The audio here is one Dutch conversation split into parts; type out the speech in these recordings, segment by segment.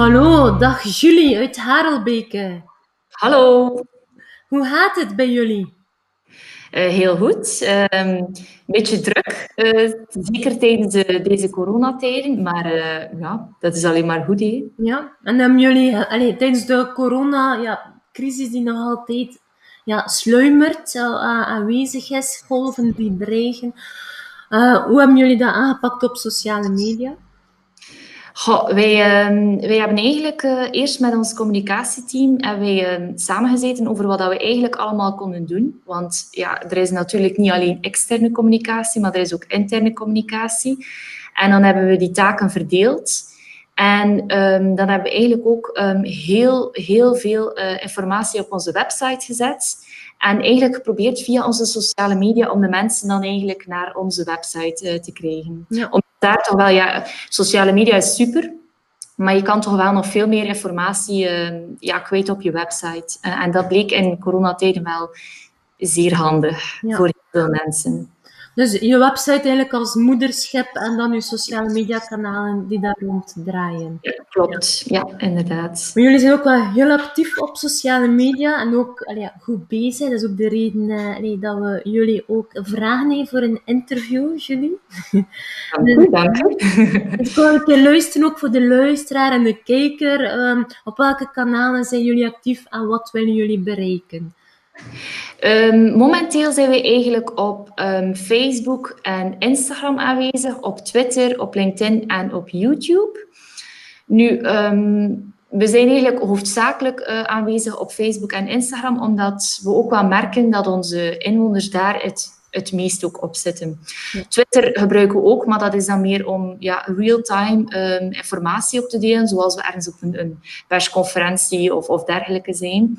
Hallo, dag Julie uit Harelbeke. Hallo. Hoe gaat het bij jullie? Uh, heel goed. Uh, een beetje druk, uh, zeker tijdens de, deze coronatijden, maar uh, ja, dat is alleen maar goed. Hè? Ja, en hebben jullie allee, tijdens de corona-crisis ja, die nog altijd ja, sluimert, aanwezig is, golven die dreigen, hoe hebben jullie dat aangepakt op sociale media? Goh, wij, uh, wij hebben eigenlijk uh, eerst met ons communicatieteam hebben wij, uh, samengezeten over wat we eigenlijk allemaal konden doen. Want ja, er is natuurlijk niet alleen externe communicatie, maar er is ook interne communicatie. En dan hebben we die taken verdeeld. En um, dan hebben we eigenlijk ook heel, heel veel uh, informatie op onze website gezet. En eigenlijk geprobeerd via onze sociale media om de mensen dan eigenlijk naar onze website uh, te krijgen. Ja. Om daar toch wel, ja, sociale media is super, maar je kan toch wel nog veel meer informatie uh, ja, kwijt op je website. En dat bleek in coronatijden wel zeer handig ja. voor heel veel mensen. Dus je website eigenlijk als moederschip en dan je sociale media kanalen die daar rond draaien. Ja, klopt. Ja, inderdaad. Maar jullie zijn ook wel heel actief op sociale media en ook allee, goed bezig. Dat is ook de reden allee, dat we jullie ook vragen voor een interview, jullie. Dank u, dank u. Dus ik wil een keer luisteren ook voor de luisteraar en de kijker. Um, op welke kanalen zijn jullie actief en wat willen jullie bereiken? Um, momenteel zijn we eigenlijk op um, Facebook en Instagram aanwezig, op Twitter, op LinkedIn en op YouTube. Nu, um, we zijn eigenlijk hoofdzakelijk uh, aanwezig op Facebook en Instagram, omdat we ook wel merken dat onze inwoners daar het, het meest ook op zitten. Ja. Twitter gebruiken we ook, maar dat is dan meer om ja, real-time informatie op te delen, zoals we ergens op een, een persconferentie of, of dergelijke zijn.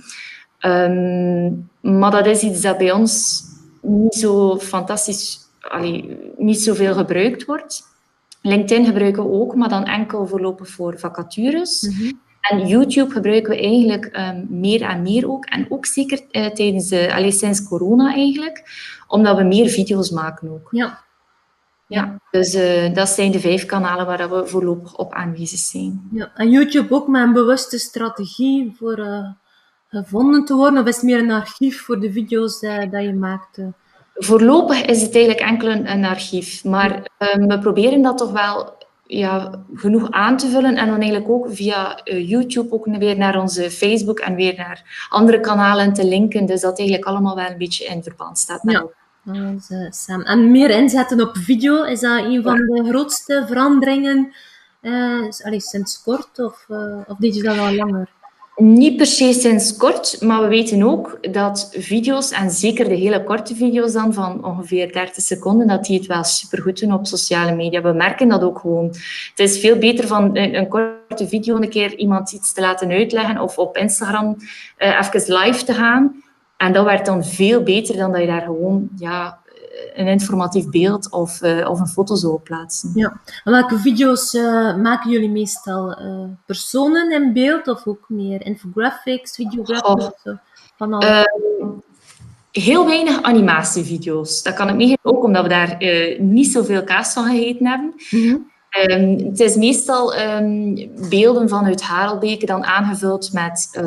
Um, maar dat is iets dat bij ons niet zo fantastisch, allee, niet zoveel gebruikt wordt. LinkedIn gebruiken we ook, maar dan enkel voorlopig voor vacatures. Mm -hmm. En YouTube gebruiken we eigenlijk um, meer en meer ook. En ook zeker uh, tijdens de, allee, sinds corona eigenlijk, omdat we meer video's maken ook. Ja. Ja, dus uh, dat zijn de vijf kanalen waar we voorlopig op aanwezig zijn. Ja, en YouTube ook met een bewuste strategie voor uh, gevonden te worden? Of is het meer een archief voor de video's uh, dat je maakte? Voorlopig is het eigenlijk enkel een, archief. Maar um, we proberen dat toch wel ja, genoeg aan te vullen. En dan eigenlijk ook via uh, YouTube ook weer naar onze Facebook en weer naar andere kanalen te linken. Dus dat eigenlijk allemaal wel een beetje in verband staat met ja. Samen. En meer inzetten op video, is dat een van de grootste veranderingen uh, allee, sinds kort? Of, uh, of deed je dat al langer? Niet per se sinds kort, maar we weten ook dat video's, en zeker de hele korte video's dan van ongeveer 30 seconden, dat die het wel supergoed doen op sociale media. We merken dat ook gewoon. Het is veel beter van een, korte video een keer iemand iets te laten uitleggen of op Instagram uh, even live te gaan. En dat werd dan veel beter dan dat je daar gewoon ja, een informatief beeld of, uh, of een foto zou plaatsen. Ja. En welke video's uh, maken jullie meestal? Uh, personen in beeld of ook meer infographics, videographics? Oh. Van heel weinig animatievideo's. Dat kan ik niet ook omdat we daar niet zoveel kaas van gegeten hebben. Mm -hmm. Um, het is meestal um, beelden vanuit Harelbeke dan aangevuld met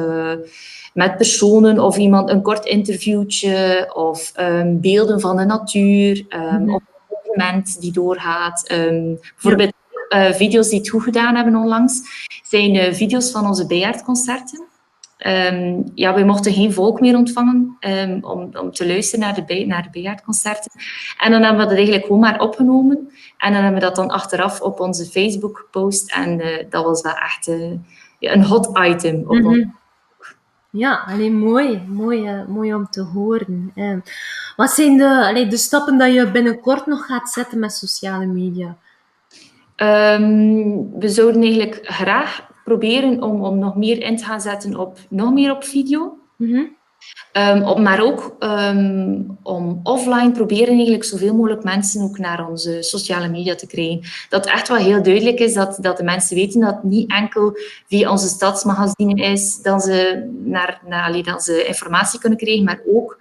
met personen of iemand een kort interviewtje of um, beelden van de natuur um, mm -hmm. of een evenement die doorgaat. Um, bijvoorbeeld uh, video's die het goed gedaan hebben onlangs zijn uh, video's van onze bijaardconcerten. Um, ja, we mochten geen volk meer ontvangen um, om, om te luisteren naar de, naar de bijaardconcerten. En dan hebben we dat eigenlijk gewoon maar opgenomen. En dan hebben we dat dan achteraf op onze Facebook gepost. En uh, dat was wel echt een hot item op mm -hmm. Ja, alleen mooi. Mooi, uh, mooi om te horen. Uh, wat zijn de, allee, de stappen dat je binnenkort nog gaat zetten met sociale media? Um, we zouden eigenlijk graag proberen om, om nog meer in te gaan zetten op nog meer op video. Mm -hmm. Op, maar ook um, om offline proberen eigenlijk zoveel mogelijk mensen ook naar onze sociale media te krijgen. Dat echt wel heel duidelijk is dat, dat de mensen weten dat niet enkel via onze stadsmagazine is dat ze, naar, naar, dat ze informatie kunnen krijgen, maar ook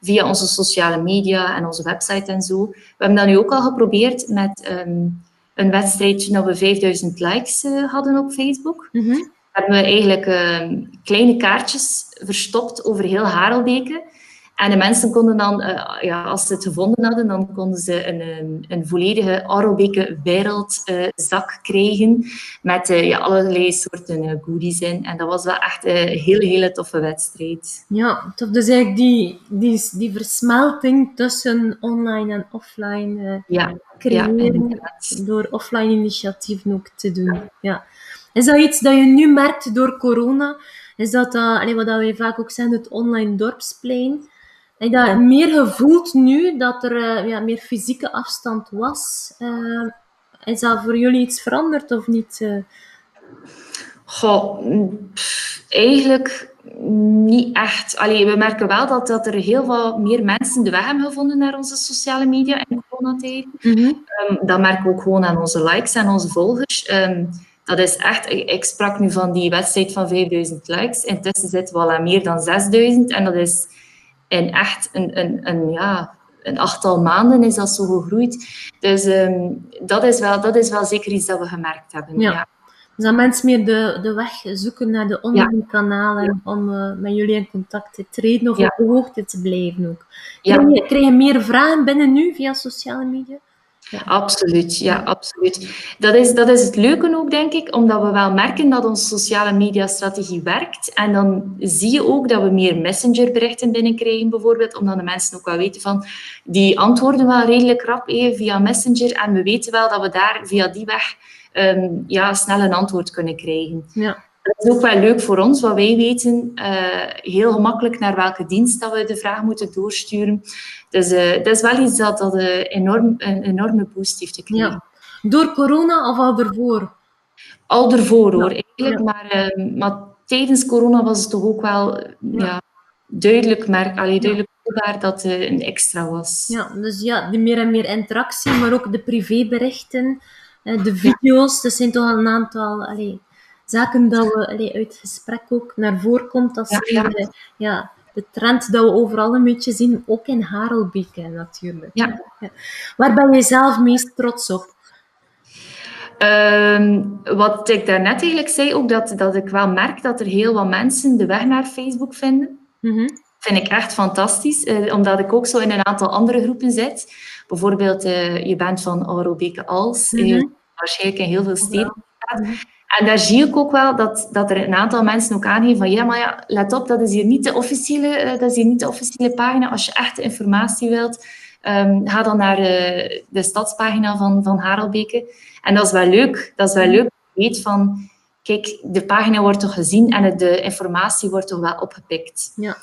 via onze sociale media en onze website en zo. We hebben dat nu ook al geprobeerd met um, een wedstrijd toen we 5000 likes uh, hadden op Facebook. Mhm. Hebben we eigenlijk uh, kleine kaartjes verstopt over heel Harelbeke. En de mensen konden dan, uh, ja, als ze het gevonden hadden, dan konden ze een, een, een volledige Arrobeke wereldzak uh, krijgen met uh, ja, allerlei soorten goodies in. En dat was wel echt een hele, hele toffe wedstrijd. Ja, tof. Dus eigenlijk die, die, die versmelting tussen online en offline ja, creëren ja, door offline initiatieven ook te doen. Ja. Is dat iets dat je nu merkt door corona? Is dat, uh, wat wij vaak ook zeggen, het online dorpsplein? Heb je dat meer gevoeld nu dat er uh, ja, meer fysieke afstand was? Uh, is dat voor jullie iets veranderd of niet? Goh, pff, eigenlijk niet echt. Allee, we merken wel dat, dat er heel veel meer mensen de weg hebben gevonden naar onze sociale media in coronatijd. Mm -hmm. um, dat merken we ook gewoon aan onze likes en onze volgers. Um, dat is echt, ik, sprak nu van die wedstrijd van 5000 likes. Intussen zitten we al aan meer dan 6000 en dat is in echt een, een, een, ja, een achttal maanden is dat zo gegroeid. Dus um, dat, is wel, dat is wel zeker iets dat we gemerkt hebben. Ja. ja. Dus dat mensen meer de, de weg zoeken naar de online ja. kanalen om uh, met jullie in contact te treden of op de hoogte te blijven ook. Krijg je, krijg je meer vragen binnen nu via sociale media? Ja. Absoluut, ja, absoluut. Dat is, dat is het leuke ook, denk ik, omdat we wel merken dat onze sociale media-strategie werkt. En dan zie je ook dat we meer messengerberichten binnenkrijgen, bijvoorbeeld, omdat de mensen ook wel weten van, die antwoorden wel redelijk rap eh, via messenger. En we weten wel dat we daar via die weg um, ja, snel een antwoord kunnen krijgen. Ja. Dat is ook wel leuk voor ons, wat wij weten uh, heel gemakkelijk naar welke dienst dat we de vraag moeten doorsturen. Dus uh, dat is wel iets dat, dat uh, enorm, een enorme boost heeft gekregen. Ja. Door corona of al ervoor? Al ervoor hoor, ja. eigenlijk. Maar, maar, tijdens corona was het toch ook wel ja. duidelijk, merk, allee, duidelijk dat het een extra was. Ja, dus ja, de meer en meer interactie, maar ook de privéberichten, de video's. Dat zijn toch al een aantal... Allee, zaken dat we allee, uit het gesprek ook naar voren komt. Dat ja, ja. De, ja, de trend dat we overal een beetje zien, ook in Harelbeke natuurlijk. Ja. Ja. Waar ben je zelf meest trots op? Um, wat ik daarnet eigenlijk zei, ook dat, dat ik wel merk dat er heel wat mensen de weg naar Facebook vinden. Mm -hmm. vind ik echt fantastisch, uh, omdat ik ook zo in een aantal andere groepen zit. Bijvoorbeeld, uh, je bent van Arobeke Als, mm -hmm. waarschijnlijk in heel veel steden. Mm -hmm. En daar zie ik ook wel dat, dat er een aantal mensen ook aangeven van ja, maar ja, let op, dat is hier niet de officiële, uh, dat is hier niet de officiële pagina. Als je echt informatie wilt, um, ga dan naar uh, de stadspagina van, van Harelbeke. En dat is wel leuk. Dat is wel leuk. Je weet van, kijk, de pagina wordt toch gezien en de informatie wordt toch wel opgepikt. Ja.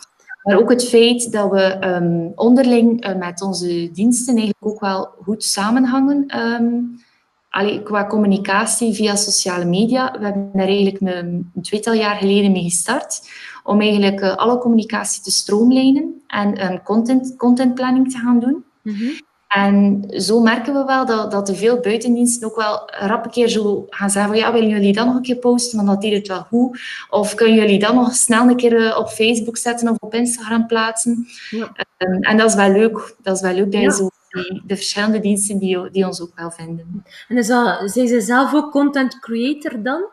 Maar ook het feit dat we um, onderling uh, met onze diensten eigenlijk ook wel goed samenhangen. Um, Allee, qua communicatie via sociale media. We hebben daar eigenlijk een, een tweetal jaar geleden mee gestart. Om eigenlijk uh, alle communicatie te stroomlijnen en een content, contentplanning te gaan doen. Mm -hmm. En zo merken we wel dat, dat de veel buitendiensten ook wel rap een keer zo gaan zeggen van ja, willen jullie dan nog een keer posten, want dat deed het wel goed. Of kunnen jullie dan nog snel een keer uh, op Facebook zetten of op Instagram plaatsen. Ja. Um, en dat is wel leuk. Dat is wel leuk dat je ja. zo die, de verschillende diensten die, die ons ook wel vinden. En is dat, zijn ze zelf ook content creator dan?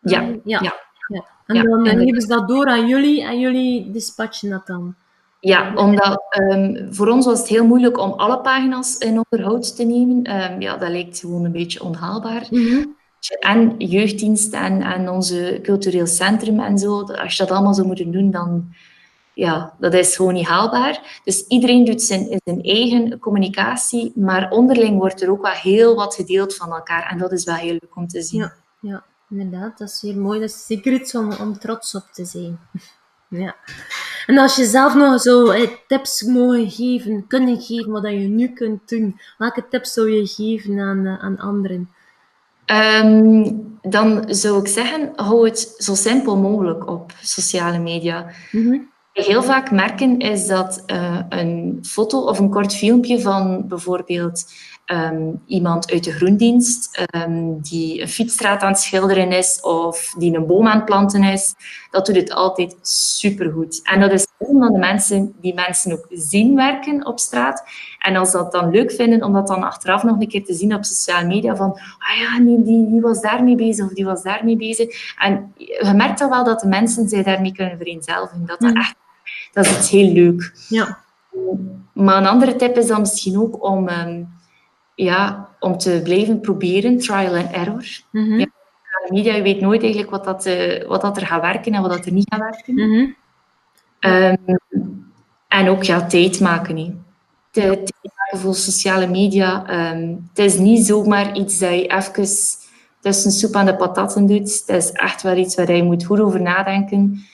Ja. Um, ja. ja. ja. En ja, dan geven ze dat door aan jullie en jullie dispatchen dat dan? Ja, omdat um, voor ons was het heel moeilijk om alle pagina's in onderhoud te nemen. Um, ja, dat lijkt gewoon een beetje onhaalbaar. Mm -hmm. En jeugddienst en, en onze cultureel centrum en zo. Als je dat allemaal zou moeten doen, dan ja, dat is gewoon niet haalbaar. Dus iedereen doet zijn, zijn eigen communicatie, maar onderling wordt er ook wel heel wat gedeeld van elkaar. En dat is wel heel leuk om te zien. Ja, ja inderdaad. Dat is weer mooi. Dat is zeker iets om, om trots op te zijn. Ja. En als je zelf nog zo eh, tips mogen geven, kunnen geven, wat je nu kunt doen, welke tips zou je geven aan, uh, aan anderen? Um, dan zou ik zeggen, hou het zo simpel mogelijk op sociale media. Mm -hmm. We heel vaak merken is dat uh, een foto of een kort filmpje van bijvoorbeeld ehm, iemand uit de groendienst ehm, die een fietsstraat aan het schilderen is of die een boom aan het planten is. Dat doet het altijd supergoed. En dat is omdat de mensen die mensen ook zien werken op straat. En als ze dat dan leuk vinden om dat dan achteraf nog een keer te zien op sociale media van ah ja, die, die, die was daarmee bezig of die was daarmee bezig. En je merkt dan wel dat de mensen zich daarmee kunnen vereenzelvigen. Dat dat echt dat is iets heel leuk. Ja. Maar een andere tip is dan misschien ook om, um, ja, om te blijven proberen, trial and error. Mhm. Ja, media, je weet nooit eigenlijk wat, dat, uh, wat dat er gaat werken en wat dat er niet gaat werken. Mhm. Um, en ook ja, tijd maken. Hè. Tijd maken voor sociale media. Um, het is niet zomaar iets dat je even tussen soep aan de patatten doet. Het is echt wel iets waar je moet goed over nadenken.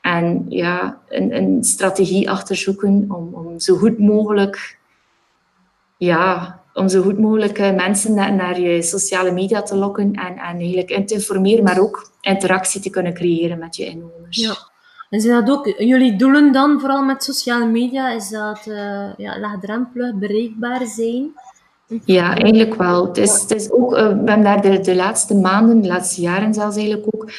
En ja, een, een strategie achterzoeken om, om zo goed mogelijk, ja, om zo goed mogelijk eh, mensen naar, je sociale media te lokken en, en eigenlijk te informeren, maar ook interactie te kunnen creëren met je inwoners. Ja. En zijn dat ook jullie doelen dan, vooral met sociale media, is dat uh, ja, laagdrempelig bereikbaar zijn? Ja, eigenlijk wel. Het is, het is ook, uh, we hebben daar de, de laatste maanden, de laatste jaren zelfs eigenlijk ook,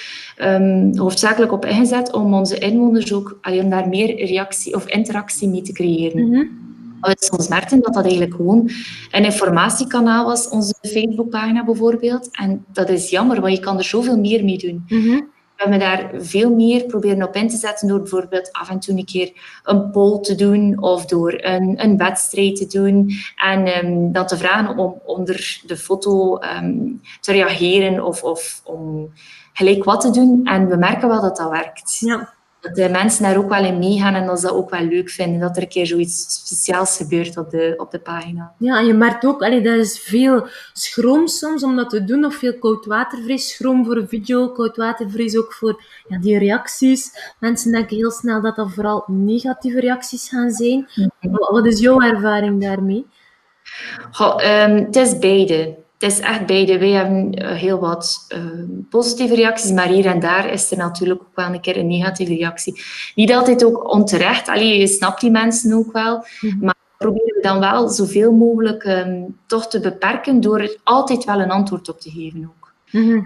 um, hoofdzakelijk op ingezet om onze inwoners ook alleen daar meer reactie of interactie mee te creëren. Mm -hmm. We soms merkten dat dat eigenlijk gewoon een informatiekanaal was, onze Facebookpagina bijvoorbeeld. En dat is jammer, want je kan er zoveel meer mee doen. Mm -hmm. We hebben daar veel meer proberen op in te zetten door bijvoorbeeld af en toe een keer een poll te doen of door een, een wedstrijd te doen en um, dan te vragen om onder de foto um, te reageren of, of om gelijk wat te doen. En we merken wel dat dat werkt. Ja. Dat de mensen daar ook wel in meegaan en dat ze dat ook wel leuk vinden. Dat er een keer zoiets speciaals gebeurt op de, op de pagina. Ja, en je merkt ook, allee, dat is veel schroom soms om dat te doen. Of veel koudwatervrees. Schroom voor een video, koudwatervrees ook voor ja, die reacties. Mensen denken heel snel dat dat vooral negatieve reacties gaan zijn. Mhm. Wat is jouw ervaring daarmee? Goh, um, het is beide. Het is echt. Wij hebben uh, heel wat uh, positieve reacties, maar hier en daar is er natuurlijk ook wel een keer een negatieve reactie. Niet altijd ook onterecht. Allee, je snapt die mensen ook wel. Mhm. Maar proberen we dan wel zoveel mogelijk um, toch te beperken door er altijd wel een antwoord op te geven ook. Mhm.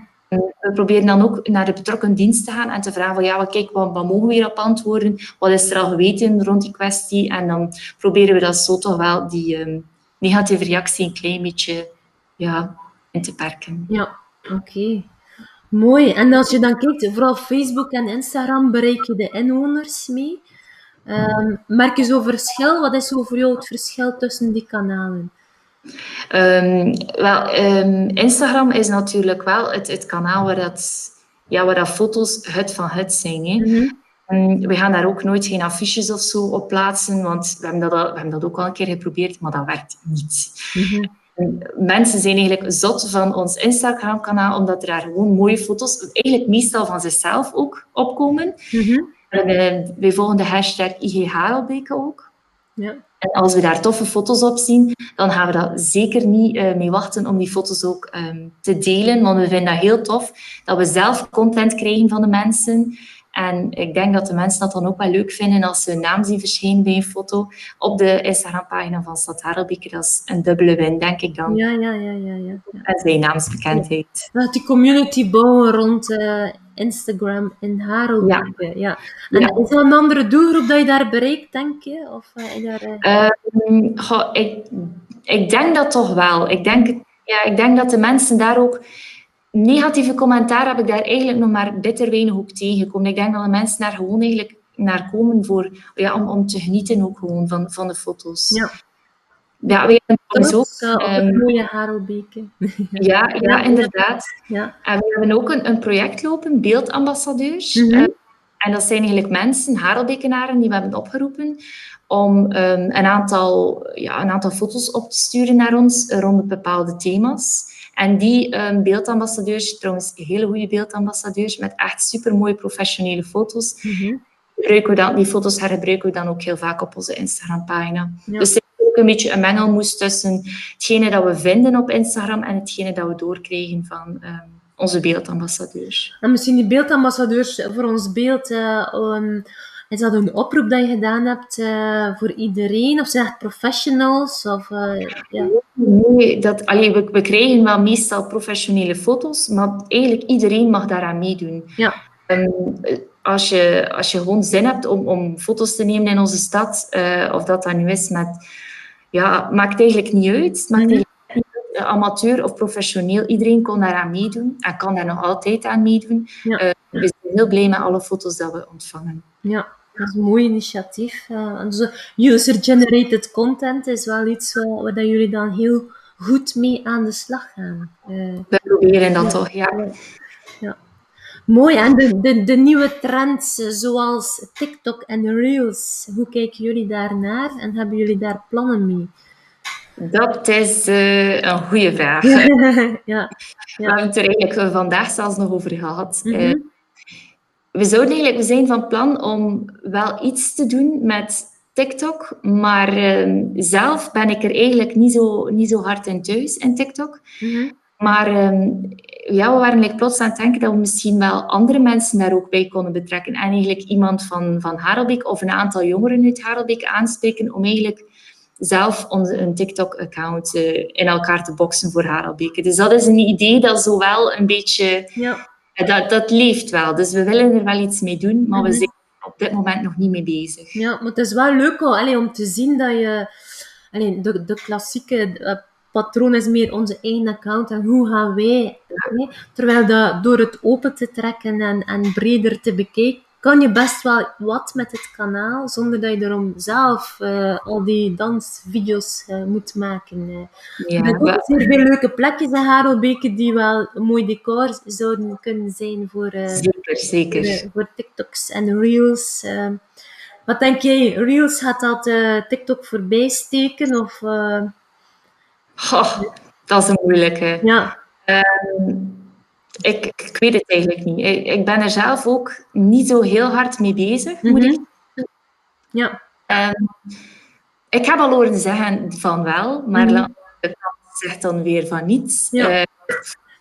We proberen dan ook naar de betrokken dienst te gaan en te vragen van ja, kijk, wat, wat mogen we hierop antwoorden? Wat is er al geweten rond die kwestie? En dan proberen we dat zo toch wel die um, negatieve reactie een klein beetje ja, in te perken. Ja, oké. Okay. Mooi. En als je dan kijkt, vooral Facebook en Instagram bereik je de inwoners mee. Um, merk je zo verschil? Wat is zo voor jou het verschil tussen die kanalen? Um, wel, um, Instagram is natuurlijk wel het, het kanaal waar, dat, ja, waar dat foto's het van het zijn. Hè. Mm -hmm. we gaan daar ook nooit geen affiches of zo op plaatsen, want we hebben dat, al, we hebben dat ook al een keer geprobeerd, maar dat werkt niet. Mm -hmm. Mensen zijn eigenlijk zot van ons Instagram-kanaal, omdat er daar gewoon mooie foto's, eigenlijk meestal van zichzelf ook, opkomen. Mm -hmm. en, uh, wij volgen de hashtag IG Harelbeke ook. Ja. En als we daar toffe foto's op zien, dan gaan we dat zeker niet uh, mee wachten om die foto's ook um, te delen. Want we vinden dat heel tof dat we zelf content krijgen van de mensen. En ik denk dat de mensen dat dan ook wel leuk vinden als ze een naam zien verschijnen bij een foto op de Instagram-pagina van Stad Harelbeke. Dat is een dubbele win, denk ik dan. Ja, ja, ja. ja, ja. En zijn naamsbekendheid. Ja. Die community bouwen rond uh, Instagram in Harelbeke. Ja. ja. En ja. is dat een andere doelgroep dat je daar bereikt, denk je? Of, uh, daar, uh... um, goh, ik, ik denk dat toch wel. Ik denk, ja, ik denk dat de mensen daar ook negatieve commentaar heb ik daar eigenlijk nog maar bitter weinig ook tegengekomen. Ik denk dat de mensen daar gewoon eigenlijk naar komen voor, ja, om, om te genieten ook gewoon van, van de foto's. Ja. Ja, we hebben ook... Um, mooie Harelbeke. ja, ja, inderdaad. Ja. En we hebben ook een, een project lopen, beeldambassadeurs. Mm -hmm. uh, en dat zijn eigenlijk mensen, Harelbekenaren, die we hebben opgeroepen om um, een, aantal, ja, een aantal foto's op te sturen naar ons rond bepaalde thema's. En die um, beeldambassadeurs, trouwens hele goede beeldambassadeurs, met echt supermooie professionele foto's, mm -hmm. gebruiken we dan, die foto's hergebruiken we dan ook heel vaak op onze Instagram-pagina. Ja. Dus het is ook een beetje een mengelmoes tussen hetgene dat we vinden op Instagram en hetgene dat we doorkrijgen van um, onze beeldambassadeurs. En misschien die beeldambassadeurs voor ons beeld... Uh, um, is dat een oproep dat je gedaan hebt uh, voor iedereen? Of zijn het professionals? Of, uh, ja. Nee, dat, allee, we, we krijgen wel meestal professionele foto's, maar eigenlijk iedereen mag daaraan meedoen. Ja. Um, als, je, als je gewoon zin hebt om, om foto's te nemen in onze stad, uh, of dat dan nu is met... Ja, maakt eigenlijk niet uit. Het maakt eigenlijk amateur of professioneel, iedereen kon daaraan meedoen en kan daar nog altijd aan meedoen. Ja. Uh, we heel blij met alle foto's dat we ontvangen. Ja, dat is een mooi initiatief. User-generated content is wel iets waar, waar dat jullie dan heel goed mee aan de slag gaan. Uh, we proberen dat ja. toch, ja. ja. Mooi, en de, de, de nieuwe trends zoals TikTok en Reels, hoe kijken jullie daarnaar en hebben jullie daar plannen mee? Dat is uh, een goede vraag. ja. ja. We hebben het er eigenlijk vandaag zelfs nog over gehad. Mhm. We, zouden eigenlijk, we zijn van plan om wel iets te doen met TikTok, maar uh, zelf ben ik er eigenlijk niet zo, niet zo hard in thuis in TikTok. Mhm. Maar um, ja, we waren like, plots aan het denken dat we misschien wel andere mensen daar ook bij konden betrekken. En eigenlijk iemand van, van Harelbeek of een aantal jongeren uit Harelbeek aanspreken om eigenlijk zelf onze, een TikTok-account uh, in elkaar te boksen voor Harelbeke. Dus dat is een idee dat zowel een beetje... Ja. Dat, dat leeft wel. Dus we willen er wel iets mee doen, maar we zijn op dit moment nog niet mee bezig. Ja, maar het is wel leuk al, allee, om te zien dat je... Allee, de, de klassieke uh, patroon is meer onze eigen account en hoe gaan wij... Nee? Terwijl dat door het open te trekken en, en breder te bekijken, kan je best wel wat met het kanaal, zonder dat je erom zelf uh, al die dansvideo's uh, moet maken. Uh. Ja, er zijn ook zeer veel leuke plekjes in Harelbeke die wel een mooi decor zouden kunnen zijn voor, zeker, zeker. voor, voor TikToks en Reels. wat denk jij, Reels gaat dat TikTok voorbij steken? Of, oh, dat is een moeilijke. Ja. Um, ik, ik, weet het eigenlijk niet. Ik, ik, ben er zelf ook niet zo heel hard mee bezig, moet Mhm. ik Ja. um, Ik heb al horen zeggen van wel, maar Mhm. mm de kant zegt dan weer van niets. Ja. Uh,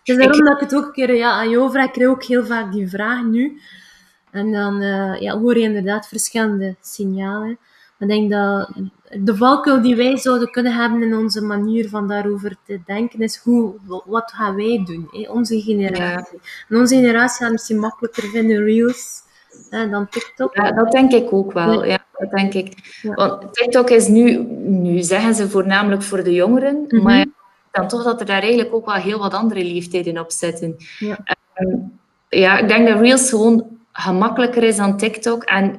Dus daarom dat ik het ook een keer ja, aan jou vraag. Ik krijg ook heel vaak die vraag nu. En dan uh, ja, hoor je inderdaad verschillende signalen. Ik denk dat de valkuil die wij zouden kunnen hebben in onze manier van daarover te denken, is hoe, wat gaan wij doen, hè? onze generatie. En onze generatie gaat misschien makkelijker vinden reels hè, dan TikTok. Ja, dat denk ik ook wel. Ja, dat denk ik. Ja. Want TikTok is nu, nu zeggen ze voornamelijk voor de jongeren, Mhm. maar dan toch dat er daar eigenlijk ook wel heel wat andere leeftijden op zitten. Ja. Um, ja, ik denk dat Reels gewoon gemakkelijker is dan TikTok en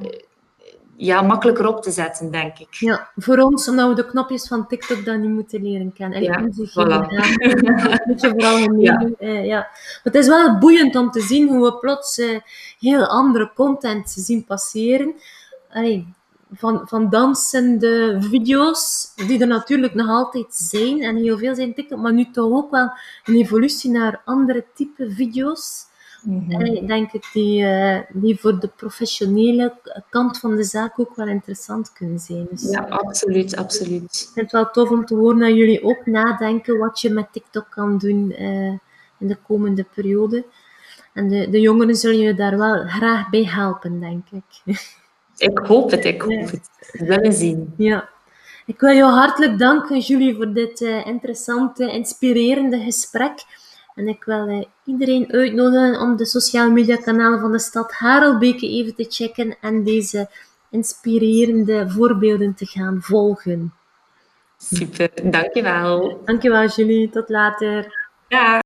ja, makkelijker op te zetten, denk ik. Ja, voor ons, omdat we de knopjes van TikTok dan niet moeten leren kennen. En Ja, voilà. generatie, moet je vooral Ja. Eh, ja. Maar het is wel boeiend om te zien hoe we plots eh, heel andere content zien passeren. Allee, van, van dansende video's, die er natuurlijk nog altijd zijn, en heel veel zijn TikTok, maar nu toch ook wel een evolutie naar andere type video's. Mhm. Allee, denk ik, die, eh, die voor de professionele kant van de zaak ook wel interessant kunnen zijn. Dus Ja, absoluut, absoluut. ik vind het wel tof om te horen dat jullie ook nadenken wat je met TikTok kan doen eh, in de komende periode. En de, de jongeren zullen je daar wel graag bij helpen, denk ik. Ik hoop het, ik hoop het. We willen zien. Ja. Ik wil jou hartelijk danken, Julie, voor dit eh, interessante, inspirerende gesprek. En ik wil eh, iedereen uitnodigen om de sociale media kanalen van de stad Harelbeke even te checken en deze inspirerende voorbeelden te gaan volgen. Super, dankjewel. Dankjewel, Julie. Tot later. Ja.